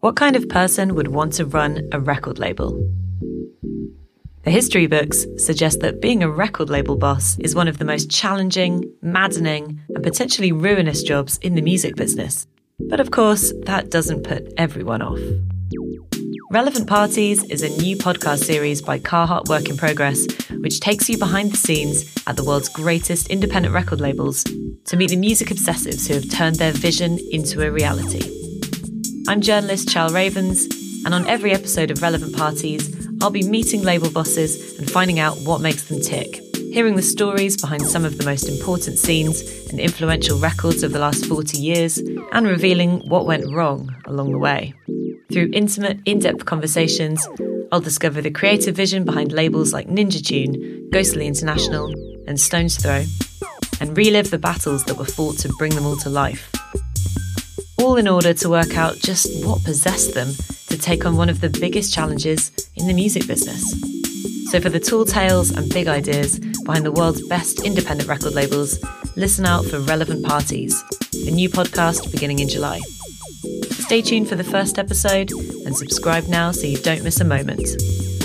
What kind of person would want to run a record label? The history books suggest that being a record label boss is one of the most challenging, maddening, and potentially ruinous jobs in the music business. But of course, that doesn't put everyone off. Relevant Parties is a new podcast series by Carhartt Work in Progress, which takes you behind the scenes at the world's greatest independent record labels to meet the music obsessives who have turned their vision into a reality. I'm journalist Chal Ravens, and on every episode of Relevant Parties, I'll be meeting label bosses and finding out what makes them tick, hearing the stories behind some of the most important scenes and influential records of the last 40 years, and revealing what went wrong along the way. Through intimate, in depth conversations, I'll discover the creative vision behind labels like Ninja Tune, Ghostly International, and Stones Throw, and relive the battles that were fought to bring them all to life all in order to work out just what possessed them to take on one of the biggest challenges in the music business. So, for the tall tales and big ideas behind the world's best independent record labels, listen out for Relevant Parties, a new podcast beginning in July. Stay tuned for the first episode and subscribe now so you don't miss a moment.